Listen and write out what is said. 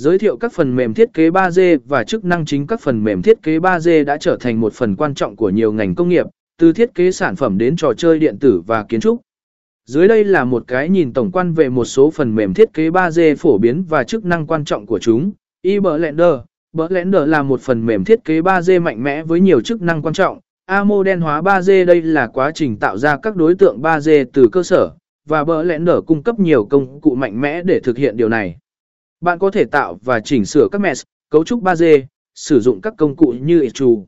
Giới thiệu các phần mềm thiết kế 3D và chức năng chính các phần mềm thiết kế 3D đã trở thành một phần quan trọng của nhiều ngành công nghiệp, từ thiết kế sản phẩm đến trò chơi điện tử và kiến trúc. Dưới đây là một cái nhìn tổng quan về một số phần mềm thiết kế 3D phổ biến và chức năng quan trọng của chúng. eBlender Blender là một phần mềm thiết kế 3D mạnh mẽ với nhiều chức năng quan trọng. AMO hóa 3D đây là quá trình tạo ra các đối tượng 3D từ cơ sở, và Blender cung cấp nhiều công cụ mạnh mẽ để thực hiện điều này. Bạn có thể tạo và chỉnh sửa các mesh, cấu trúc 3D, sử dụng các công cụ như Extrude,